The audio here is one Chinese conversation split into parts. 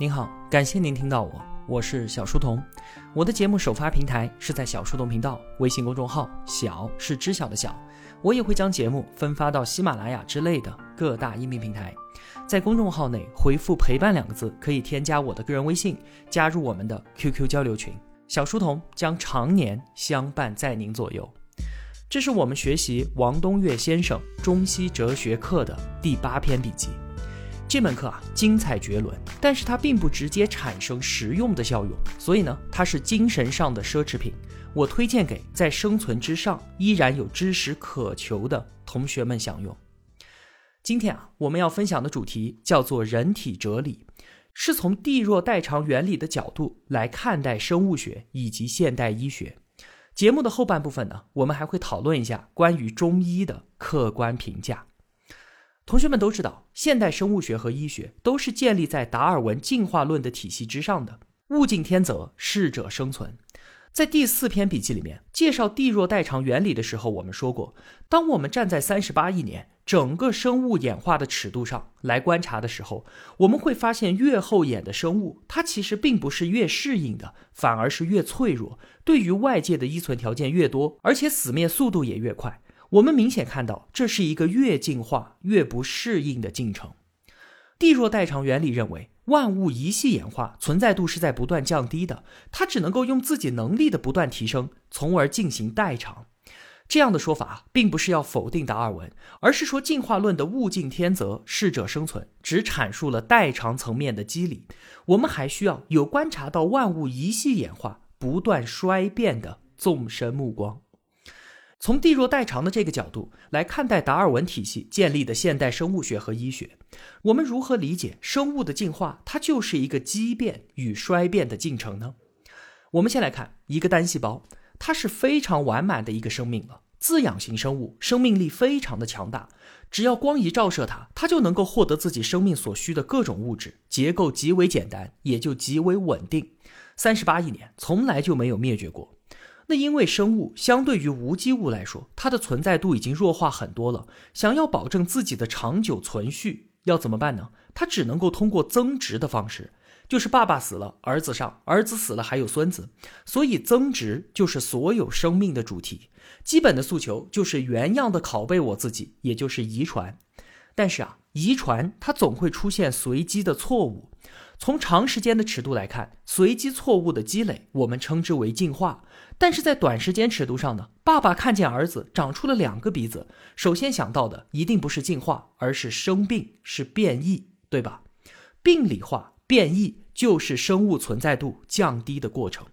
您好，感谢您听到我，我是小书童。我的节目首发平台是在小书童频道微信公众号，小是知晓的小。我也会将节目分发到喜马拉雅之类的各大音频平台。在公众号内回复“陪伴”两个字，可以添加我的个人微信，加入我们的 QQ 交流群。小书童将常年相伴在您左右。这是我们学习王东岳先生中西哲学课的第八篇笔记。这门课啊，精彩绝伦，但是它并不直接产生实用的效用，所以呢，它是精神上的奢侈品。我推荐给在生存之上依然有知识渴求的同学们享用。今天啊，我们要分享的主题叫做人体哲理，是从地弱代偿原理的角度来看待生物学以及现代医学。节目的后半部分呢，我们还会讨论一下关于中医的客观评价。同学们都知道，现代生物学和医学都是建立在达尔文进化论的体系之上的。物竞天择，适者生存。在第四篇笔记里面介绍地弱代偿原理的时候，我们说过，当我们站在三十八亿年整个生物演化的尺度上来观察的时候，我们会发现，越后演的生物，它其实并不是越适应的，反而是越脆弱。对于外界的依存条件越多，而且死灭速度也越快。我们明显看到，这是一个越进化越不适应的进程。地弱代偿原理认为，万物一系演化存在度是在不断降低的，它只能够用自己能力的不断提升，从而进行代偿。这样的说法并不是要否定达尔文，而是说进化论的物竞天择、适者生存只阐述了代偿层面的机理。我们还需要有观察到万物一系演化不断衰变的纵深目光。从地弱代偿的这个角度来看待达尔文体系建立的现代生物学和医学，我们如何理解生物的进化？它就是一个畸变与衰变的进程呢？我们先来看一个单细胞，它是非常完满的一个生命了。自养型生物生命力非常的强大，只要光一照射它，它就能够获得自己生命所需的各种物质，结构极为简单，也就极为稳定。三十八亿年从来就没有灭绝过。那因为生物相对于无机物来说，它的存在度已经弱化很多了。想要保证自己的长久存续，要怎么办呢？它只能够通过增殖的方式，就是爸爸死了，儿子上；儿子死了，还有孙子。所以增殖就是所有生命的主题。基本的诉求就是原样的拷贝我自己，也就是遗传。但是啊，遗传它总会出现随机的错误。从长时间的尺度来看，随机错误的积累，我们称之为进化。但是在短时间尺度上呢，爸爸看见儿子长出了两个鼻子，首先想到的一定不是进化，而是生病，是变异，对吧？病理化变异就是生物存在度降低的过程，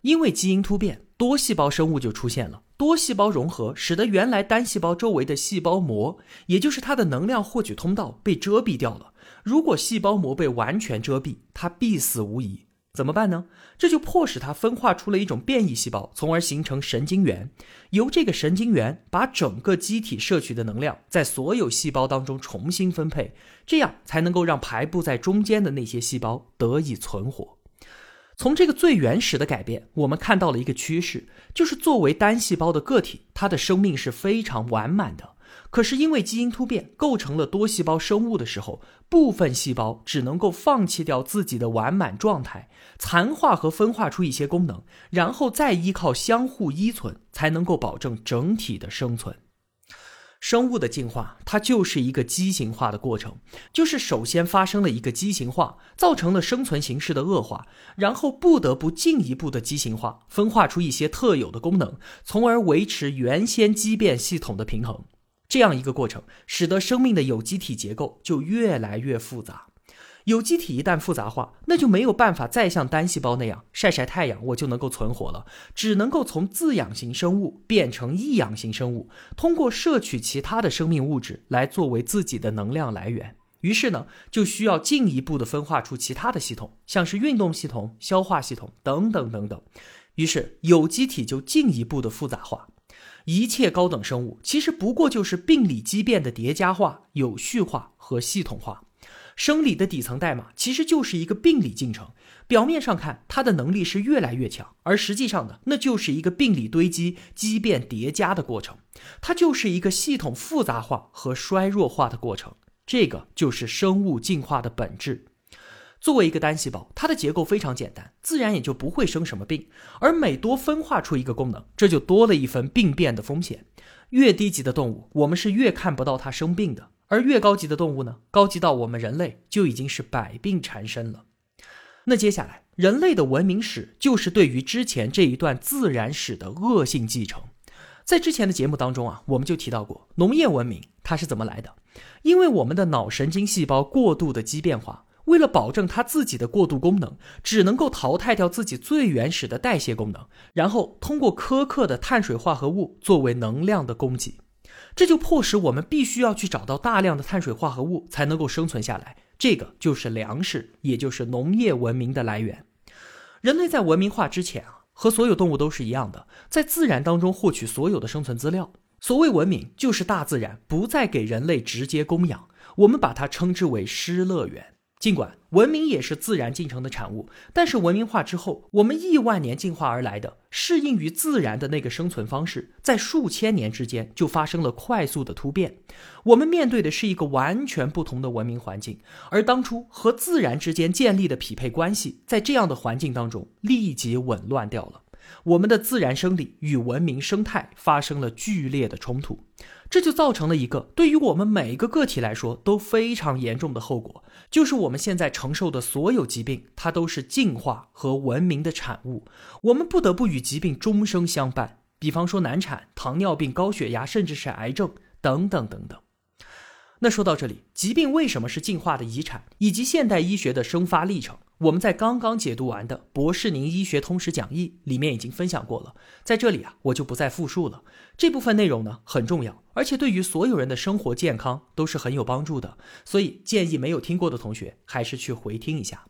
因为基因突变，多细胞生物就出现了。多细胞融合使得原来单细胞周围的细胞膜，也就是它的能量获取通道被遮蔽掉了。如果细胞膜被完全遮蔽，它必死无疑。怎么办呢？这就迫使它分化出了一种变异细胞，从而形成神经元，由这个神经元把整个机体摄取的能量在所有细胞当中重新分配，这样才能够让排布在中间的那些细胞得以存活。从这个最原始的改变，我们看到了一个趋势，就是作为单细胞的个体，它的生命是非常完满的。可是因为基因突变构成了多细胞生物的时候，部分细胞只能够放弃掉自己的完满状态，残化和分化出一些功能，然后再依靠相互依存，才能够保证整体的生存。生物的进化，它就是一个畸形化的过程，就是首先发生了一个畸形化，造成了生存形式的恶化，然后不得不进一步的畸形化，分化出一些特有的功能，从而维持原先畸变系统的平衡。这样一个过程，使得生命的有机体结构就越来越复杂。有机体一旦复杂化，那就没有办法再像单细胞那样晒晒太阳，我就能够存活了。只能够从自养型生物变成异养型生物，通过摄取其他的生命物质来作为自己的能量来源。于是呢，就需要进一步的分化出其他的系统，像是运动系统、消化系统等等等等。于是有机体就进一步的复杂化。一切高等生物其实不过就是病理畸变的叠加化、有序化和系统化。生理的底层代码其实就是一个病理进程。表面上看，它的能力是越来越强，而实际上呢，那就是一个病理堆积、畸变叠加的过程。它就是一个系统复杂化和衰弱化的过程。这个就是生物进化的本质。作为一个单细胞，它的结构非常简单，自然也就不会生什么病。而每多分化出一个功能，这就多了一份病变的风险。越低级的动物，我们是越看不到它生病的；而越高级的动物呢，高级到我们人类就已经是百病缠身了。那接下来，人类的文明史就是对于之前这一段自然史的恶性继承。在之前的节目当中啊，我们就提到过农业文明它是怎么来的，因为我们的脑神经细胞过度的畸变化。为了保证它自己的过渡功能，只能够淘汰掉自己最原始的代谢功能，然后通过苛刻的碳水化合物作为能量的供给，这就迫使我们必须要去找到大量的碳水化合物才能够生存下来。这个就是粮食，也就是农业文明的来源。人类在文明化之前啊，和所有动物都是一样的，在自然当中获取所有的生存资料。所谓文明，就是大自然不再给人类直接供养，我们把它称之为失乐园。尽管文明也是自然进程的产物，但是文明化之后，我们亿万年进化而来的适应于自然的那个生存方式，在数千年之间就发生了快速的突变。我们面对的是一个完全不同的文明环境，而当初和自然之间建立的匹配关系，在这样的环境当中立即紊乱掉了。我们的自然生理与文明生态发生了剧烈的冲突。这就造成了一个对于我们每一个个体来说都非常严重的后果，就是我们现在承受的所有疾病，它都是进化和文明的产物。我们不得不与疾病终生相伴，比方说难产、糖尿病、高血压，甚至是癌症等等等等。那说到这里，疾病为什么是进化的遗产，以及现代医学的生发历程，我们在刚刚解读完的《博士宁医学通识讲义》里面已经分享过了，在这里啊，我就不再复述了。这部分内容呢很重要，而且对于所有人的生活健康都是很有帮助的，所以建议没有听过的同学还是去回听一下。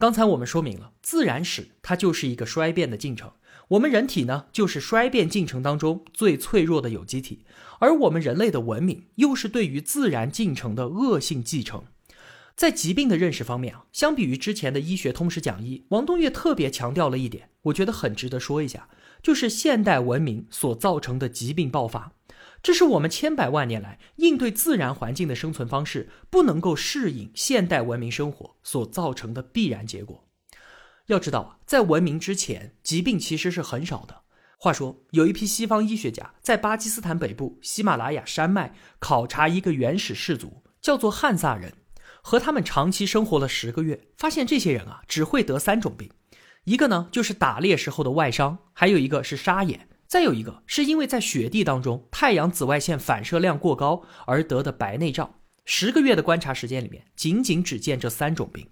刚才我们说明了，自然史它就是一个衰变的进程。我们人体呢，就是衰变进程当中最脆弱的有机体，而我们人类的文明又是对于自然进程的恶性继承。在疾病的认识方面啊，相比于之前的医学通识讲义，王东岳特别强调了一点，我觉得很值得说一下，就是现代文明所造成的疾病爆发，这是我们千百万年来应对自然环境的生存方式不能够适应现代文明生活所造成的必然结果。要知道啊，在文明之前，疾病其实是很少的。话说，有一批西方医学家在巴基斯坦北部喜马拉雅山脉考察一个原始氏族，叫做汉萨人，和他们长期生活了十个月，发现这些人啊只会得三种病，一个呢就是打猎时候的外伤，还有一个是沙眼，再有一个是因为在雪地当中太阳紫外线反射量过高而得的白内障。十个月的观察时间里面，仅仅只见这三种病，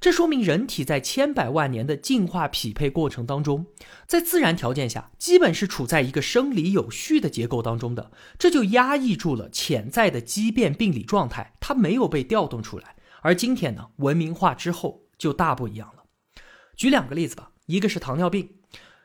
这说明人体在千百万年的进化匹配过程当中，在自然条件下，基本是处在一个生理有序的结构当中的，这就压抑住了潜在的畸变病理状态，它没有被调动出来。而今天呢，文明化之后就大不一样了。举两个例子吧，一个是糖尿病，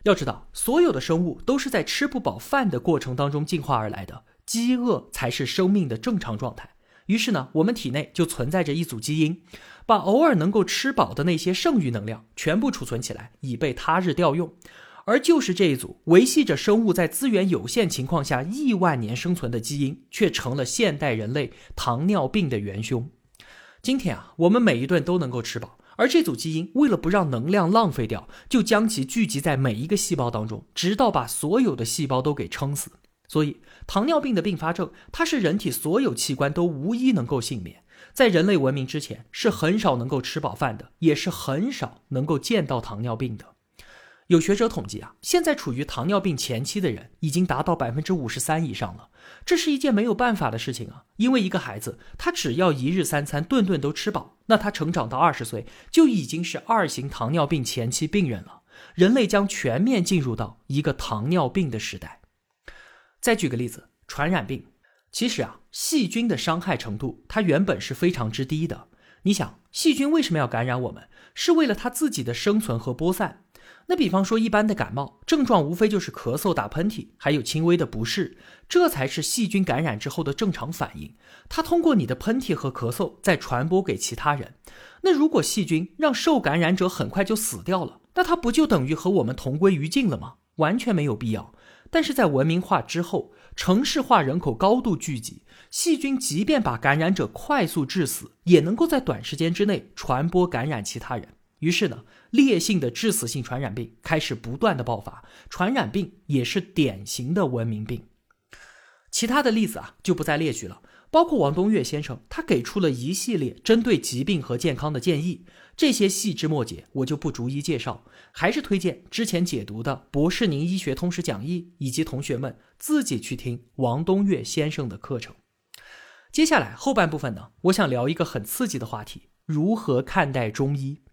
要知道，所有的生物都是在吃不饱饭的过程当中进化而来的，饥饿才是生命的正常状态。于是呢，我们体内就存在着一组基因，把偶尔能够吃饱的那些剩余能量全部储存起来，以备他日调用。而就是这一组维系着生物在资源有限情况下亿万年生存的基因，却成了现代人类糖尿病的元凶。今天啊，我们每一顿都能够吃饱，而这组基因为了不让能量浪费掉，就将其聚集在每一个细胞当中，直到把所有的细胞都给撑死。所以，糖尿病的并发症，它是人体所有器官都无一能够幸免。在人类文明之前，是很少能够吃饱饭的，也是很少能够见到糖尿病的。有学者统计啊，现在处于糖尿病前期的人已经达到百分之五十三以上了。这是一件没有办法的事情啊，因为一个孩子，他只要一日三餐顿顿都吃饱，那他成长到二十岁就已经是二型糖尿病前期病人了。人类将全面进入到一个糖尿病的时代。再举个例子，传染病，其实啊，细菌的伤害程度它原本是非常之低的。你想，细菌为什么要感染我们？是为了它自己的生存和播散。那比方说，一般的感冒症状无非就是咳嗽、打喷嚏，还有轻微的不适，这才是细菌感染之后的正常反应。它通过你的喷嚏和咳嗽再传播给其他人。那如果细菌让受感染者很快就死掉了，那它不就等于和我们同归于尽了吗？完全没有必要。但是在文明化之后，城市化人口高度聚集，细菌即便把感染者快速致死，也能够在短时间之内传播感染其他人。于是呢，烈性的致死性传染病开始不断的爆发，传染病也是典型的文明病。其他的例子啊，就不再列举了。包括王东岳先生，他给出了一系列针对疾病和健康的建议，这些细枝末节我就不逐一介绍，还是推荐之前解读的《博士宁医学通识讲义》，以及同学们自己去听王东岳先生的课程。接下来后半部分呢，我想聊一个很刺激的话题：如何看待中医？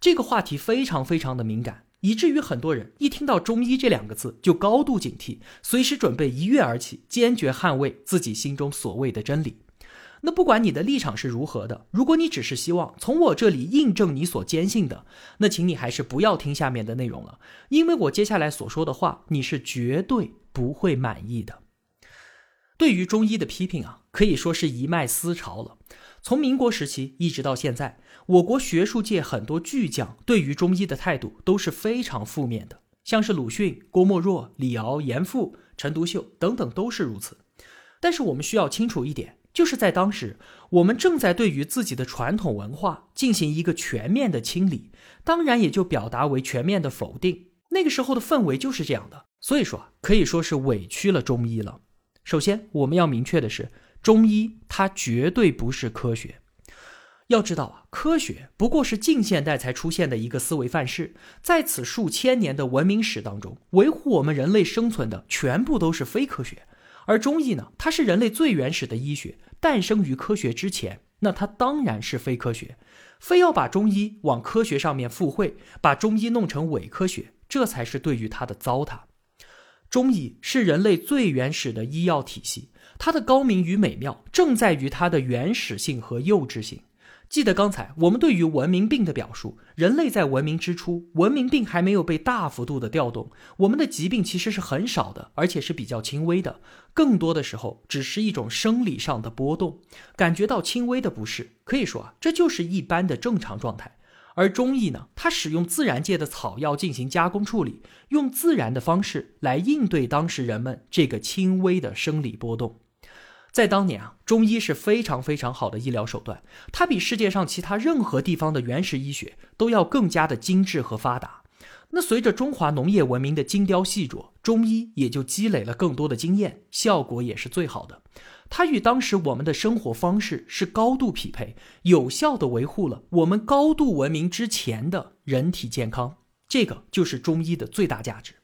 这个话题非常非常的敏感。以至于很多人一听到中医这两个字就高度警惕，随时准备一跃而起，坚决捍卫自己心中所谓的真理。那不管你的立场是如何的，如果你只是希望从我这里印证你所坚信的，那请你还是不要听下面的内容了，因为我接下来所说的话你是绝对不会满意的。对于中医的批评啊，可以说是一脉思潮了，从民国时期一直到现在。我国学术界很多巨匠对于中医的态度都是非常负面的，像是鲁迅、郭沫若、李敖、严复、陈独秀等等都是如此。但是我们需要清楚一点，就是在当时，我们正在对于自己的传统文化进行一个全面的清理，当然也就表达为全面的否定。那个时候的氛围就是这样的，所以说可以说是委屈了中医了。首先，我们要明确的是，中医它绝对不是科学。要知道啊，科学不过是近现代才出现的一个思维范式，在此数千年的文明史当中，维护我们人类生存的全部都是非科学。而中医呢，它是人类最原始的医学，诞生于科学之前，那它当然是非科学。非要把中医往科学上面附会，把中医弄成伪科学，这才是对于它的糟蹋。中医是人类最原始的医药体系，它的高明与美妙正在于它的原始性和幼稚性。记得刚才我们对于文明病的表述，人类在文明之初，文明病还没有被大幅度的调动，我们的疾病其实是很少的，而且是比较轻微的，更多的时候只是一种生理上的波动，感觉到轻微的不适，可以说啊，这就是一般的正常状态。而中医呢，它使用自然界的草药进行加工处理，用自然的方式来应对当时人们这个轻微的生理波动。在当年啊，中医是非常非常好的医疗手段，它比世界上其他任何地方的原始医学都要更加的精致和发达。那随着中华农业文明的精雕细琢，中医也就积累了更多的经验，效果也是最好的。它与当时我们的生活方式是高度匹配，有效的维护了我们高度文明之前的人体健康。这个就是中医的最大价值。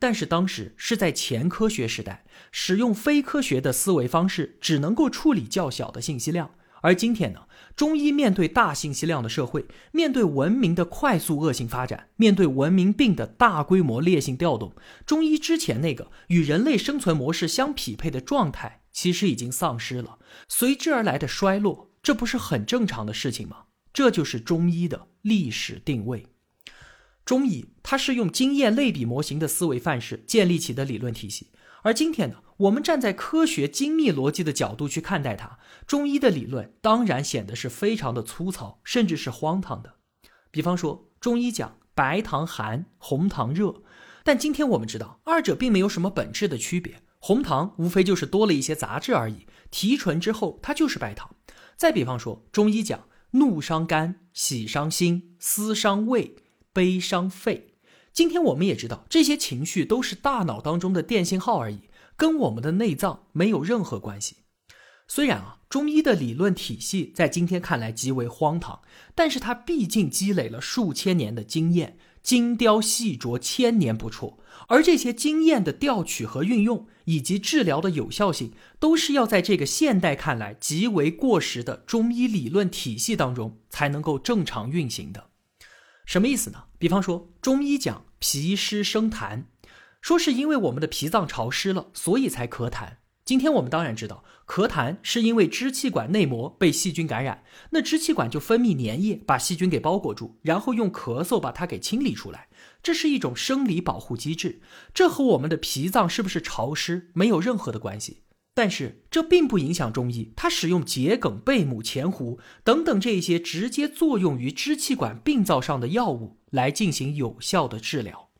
但是当时是在前科学时代，使用非科学的思维方式只能够处理较小的信息量。而今天呢，中医面对大信息量的社会，面对文明的快速恶性发展，面对文明病的大规模烈性调动，中医之前那个与人类生存模式相匹配的状态，其实已经丧失了。随之而来的衰落，这不是很正常的事情吗？这就是中医的历史定位。中医它是用经验类比模型的思维范式建立起的理论体系，而今天呢，我们站在科学精密逻辑的角度去看待它，中医的理论当然显得是非常的粗糙，甚至是荒唐的。比方说，中医讲白糖寒，红糖热，但今天我们知道，二者并没有什么本质的区别，红糖无非就是多了一些杂质而已，提纯之后它就是白糖。再比方说，中医讲怒伤肝，喜伤心，思伤胃。悲伤肺，今天我们也知道，这些情绪都是大脑当中的电信号而已，跟我们的内脏没有任何关系。虽然啊，中医的理论体系在今天看来极为荒唐，但是它毕竟积累了数千年的经验，精雕细琢，千年不辍。而这些经验的调取和运用，以及治疗的有效性，都是要在这个现代看来极为过时的中医理论体系当中才能够正常运行的。什么意思呢？比方说，中医讲脾湿生痰，说是因为我们的脾脏潮湿了，所以才咳痰。今天我们当然知道，咳痰是因为支气管内膜被细菌感染，那支气管就分泌粘液把细菌给包裹住，然后用咳嗽把它给清理出来，这是一种生理保护机制。这和我们的脾脏是不是潮湿没有任何的关系。但是这并不影响中医，它使用桔梗、贝母、前胡等等这些直接作用于支气管病灶上的药物来进行有效的治疗。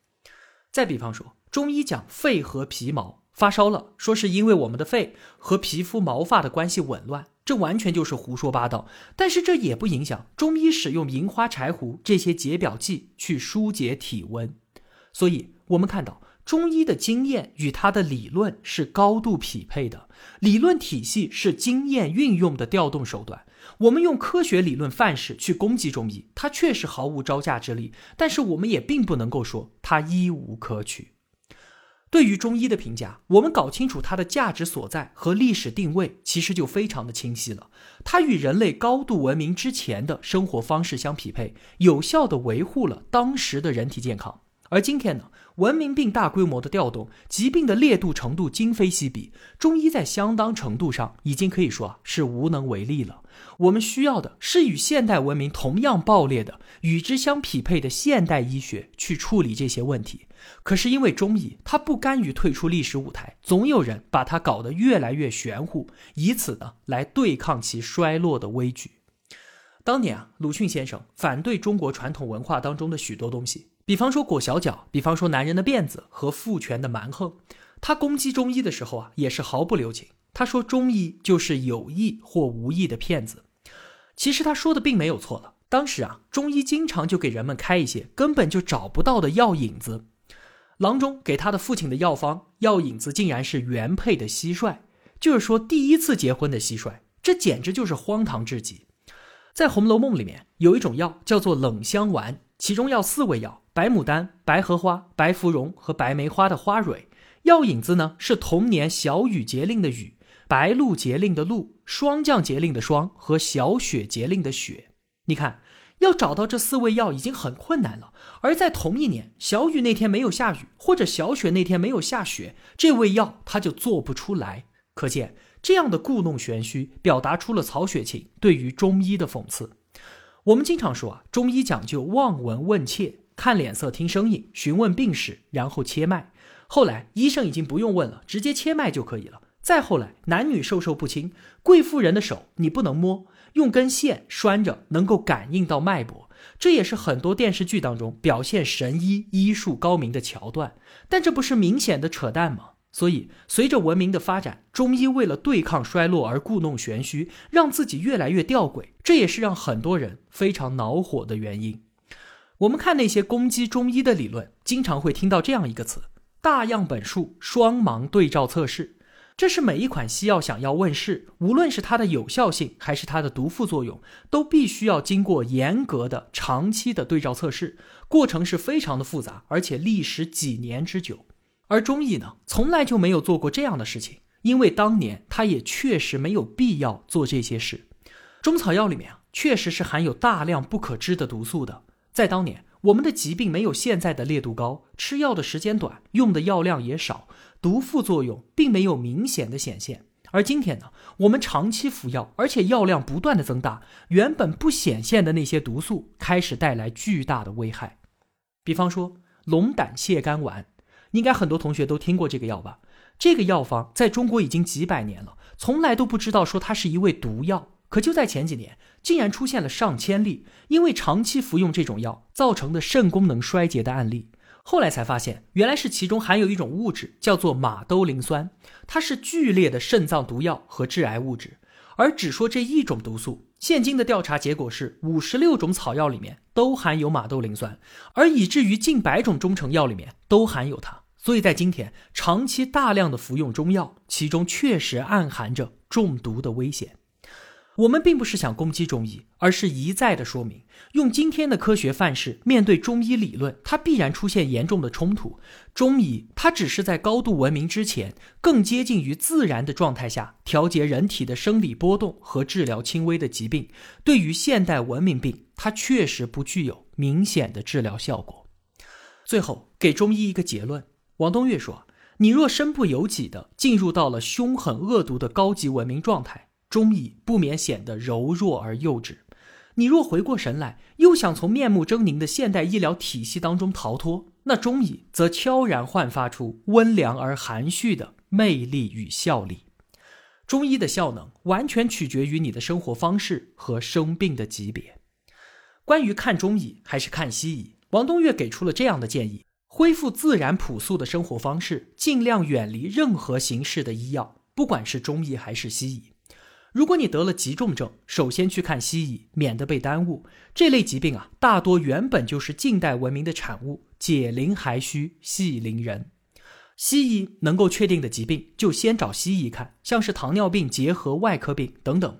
再比方说，中医讲肺和皮毛，发烧了，说是因为我们的肺和皮肤毛发的关系紊乱，这完全就是胡说八道。但是这也不影响中医使用银花柴胡这些解表剂去疏解体温。所以，我们看到中医的经验与它的理论是高度匹配的，理论体系是经验运用的调动手段。我们用科学理论范式去攻击中医，它确实毫无招架之力，但是我们也并不能够说它一无可取。对于中医的评价，我们搞清楚它的价值所在和历史定位，其实就非常的清晰了。它与人类高度文明之前的生活方式相匹配，有效的维护了当时的人体健康。而今天呢，文明病大规模的调动，疾病的烈度程度今非昔比，中医在相当程度上已经可以说是无能为力了。我们需要的是与现代文明同样爆裂的、与之相匹配的现代医学去处理这些问题。可是因为中医它不甘于退出历史舞台，总有人把它搞得越来越玄乎，以此呢来对抗其衰落的危局。当年啊，鲁迅先生反对中国传统文化当中的许多东西，比方说裹小脚，比方说男人的辫子和父权的蛮横。他攻击中医的时候啊，也是毫不留情。他说中医就是有意或无意的骗子。其实他说的并没有错了。当时啊，中医经常就给人们开一些根本就找不到的药引子。郎中给他的父亲的药方药引子竟然是原配的蟋蟀，就是说第一次结婚的蟋蟀，这简直就是荒唐至极。在《红楼梦》里面有一种药叫做冷香丸，其中要四味药：白牡丹、白荷花、白芙蓉和白梅花的花蕊。药引子呢是同年小雨节令的雨、白露节令的露、霜降节令的霜和小雪节令的雪。你看。要找到这四味药已经很困难了，而在同一年小雨那天没有下雨，或者小雪那天没有下雪，这味药它就做不出来。可见这样的故弄玄虚，表达出了曹雪芹对于中医的讽刺。我们经常说啊，中医讲究望闻问切，看脸色听声音，询问病史，然后切脉。后来医生已经不用问了，直接切脉就可以了。再后来，男女授受不亲，贵妇人的手你不能摸。用根线拴着，能够感应到脉搏，这也是很多电视剧当中表现神医医术高明的桥段。但这不是明显的扯淡吗？所以，随着文明的发展，中医为了对抗衰落而故弄玄虚，让自己越来越吊诡，这也是让很多人非常恼火的原因。我们看那些攻击中医的理论，经常会听到这样一个词：大样本数双盲对照测试。这是每一款西药想要问世，无论是它的有效性还是它的毒副作用，都必须要经过严格的、长期的对照测试，过程是非常的复杂，而且历时几年之久。而中医呢，从来就没有做过这样的事情，因为当年他也确实没有必要做这些事。中草药里面啊，确实是含有大量不可知的毒素的，在当年。我们的疾病没有现在的烈度高，吃药的时间短，用的药量也少，毒副作用并没有明显的显现。而今天呢，我们长期服药，而且药量不断的增大，原本不显现的那些毒素开始带来巨大的危害。比方说龙胆泻肝丸，应该很多同学都听过这个药吧？这个药方在中国已经几百年了，从来都不知道说它是一味毒药。可就在前几年，竟然出现了上千例因为长期服用这种药造成的肾功能衰竭的案例。后来才发现，原来是其中含有一种物质，叫做马兜铃酸，它是剧烈的肾脏毒药和致癌物质。而只说这一种毒素，现今的调查结果是，五十六种草药里面都含有马兜铃酸，而以至于近百种中成药里面都含有它。所以在今天，长期大量的服用中药，其中确实暗含着中毒的危险。我们并不是想攻击中医，而是一再的说明，用今天的科学范式面对中医理论，它必然出现严重的冲突。中医它只是在高度文明之前，更接近于自然的状态下调节人体的生理波动和治疗轻微的疾病。对于现代文明病，它确实不具有明显的治疗效果。最后给中医一个结论：王东岳说，你若身不由己的进入到了凶狠恶毒的高级文明状态。中医不免显得柔弱而幼稚。你若回过神来，又想从面目狰狞的现代医疗体系当中逃脱，那中医则悄然焕发出温良而含蓄的魅力与效力。中医的效能完全取决于你的生活方式和生病的级别。关于看中医还是看西医，王东岳给出了这样的建议。恢复自然朴素的生活方式，尽量远离任何形式的医药，不管是中医还是西医。如果你得了急重症，首先去看西医，免得被耽误。这类疾病啊，大多原本就是近代文明的产物，解铃还须系铃人。西医能够确定的疾病，就先找西医看，像是糖尿病结合外科病等等。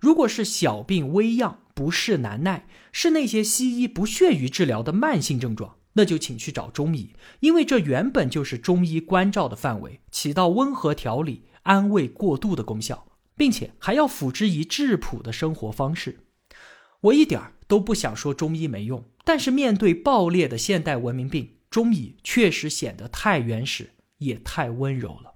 如果是小病微恙，不适难耐，是那些西医不屑于治疗的慢性症状，那就请去找中医，因为这原本就是中医关照的范围，起到温和调理、安慰过度的功效，并且还要辅之以质朴的生活方式。我一点儿都不想说中医没用，但是面对爆裂的现代文明病，中医确实显得太原始。也太温柔了。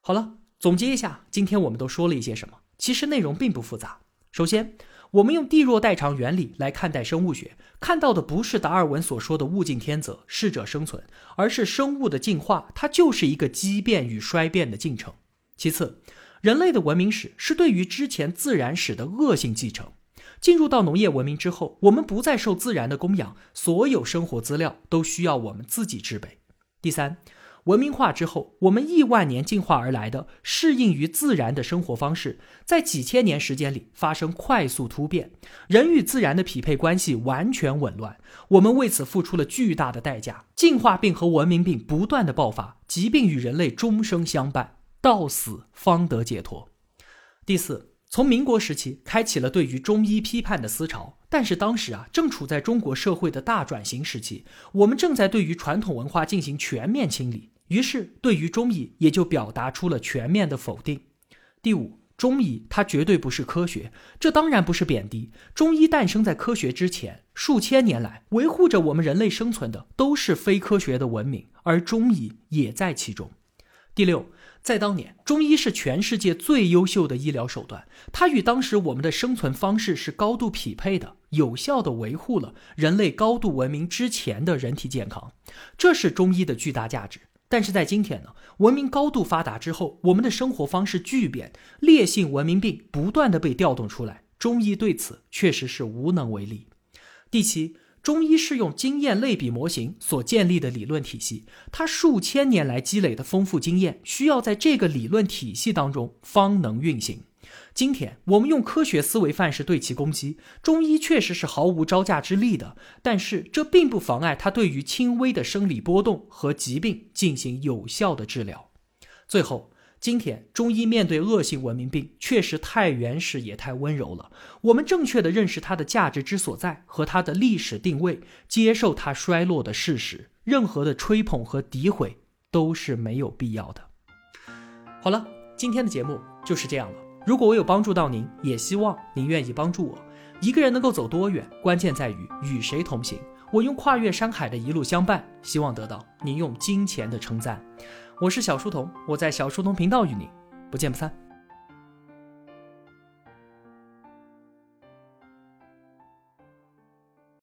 好了，总结一下，今天我们都说了一些什么？其实内容并不复杂。首先，我们用地弱代偿原理来看待生物学，看到的不是达尔文所说的物竞天择、适者生存，而是生物的进化，它就是一个畸变与衰变的进程。其次，人类的文明史是对于之前自然史的恶性继承。进入到农业文明之后，我们不再受自然的供养，所有生活资料都需要我们自己制备。第三。文明化之后，我们亿万年进化而来的适应于自然的生活方式，在几千年时间里发生快速突变，人与自然的匹配关系完全紊乱，我们为此付出了巨大的代价。进化病和文明病不断的爆发，疾病与人类终生相伴，到死方得解脱。第四。从民国时期开启了对于中医批判的思潮，但是当时啊正处在中国社会的大转型时期，我们正在对于传统文化进行全面清理，于是对于中医也就表达出了全面的否定。第五，中医它绝对不是科学，这当然不是贬低。中医诞生在科学之前，数千年来维护着我们人类生存的都是非科学的文明，而中医也在其中。第六。在当年，中医是全世界最优秀的医疗手段，它与当时我们的生存方式是高度匹配的，有效的维护了人类高度文明之前的人体健康，这是中医的巨大价值。但是在今天呢，文明高度发达之后，我们的生活方式巨变，烈性文明病不断的被调动出来，中医对此确实是无能为力。第七。中医是用经验类比模型所建立的理论体系，它数千年来积累的丰富经验，需要在这个理论体系当中方能运行。今天我们用科学思维范式对其攻击，中医确实是毫无招架之力的，但是这并不妨碍它对于轻微的生理波动和疾病进行有效的治疗。最后。今天中医面对恶性文明病，确实太原始也太温柔了。我们正确的认识它的价值之所在和它的历史定位，接受它衰落的事实。任何的吹捧和诋毁都是没有必要的。好了，今天的节目就是这样了。如果我有帮助到您，也希望您愿意帮助我。一个人能够走多远，关键在于与谁同行。我用跨越山海的一路相伴，希望得到您用金钱的称赞。我是小书童，我在小书童频道与您不见不散。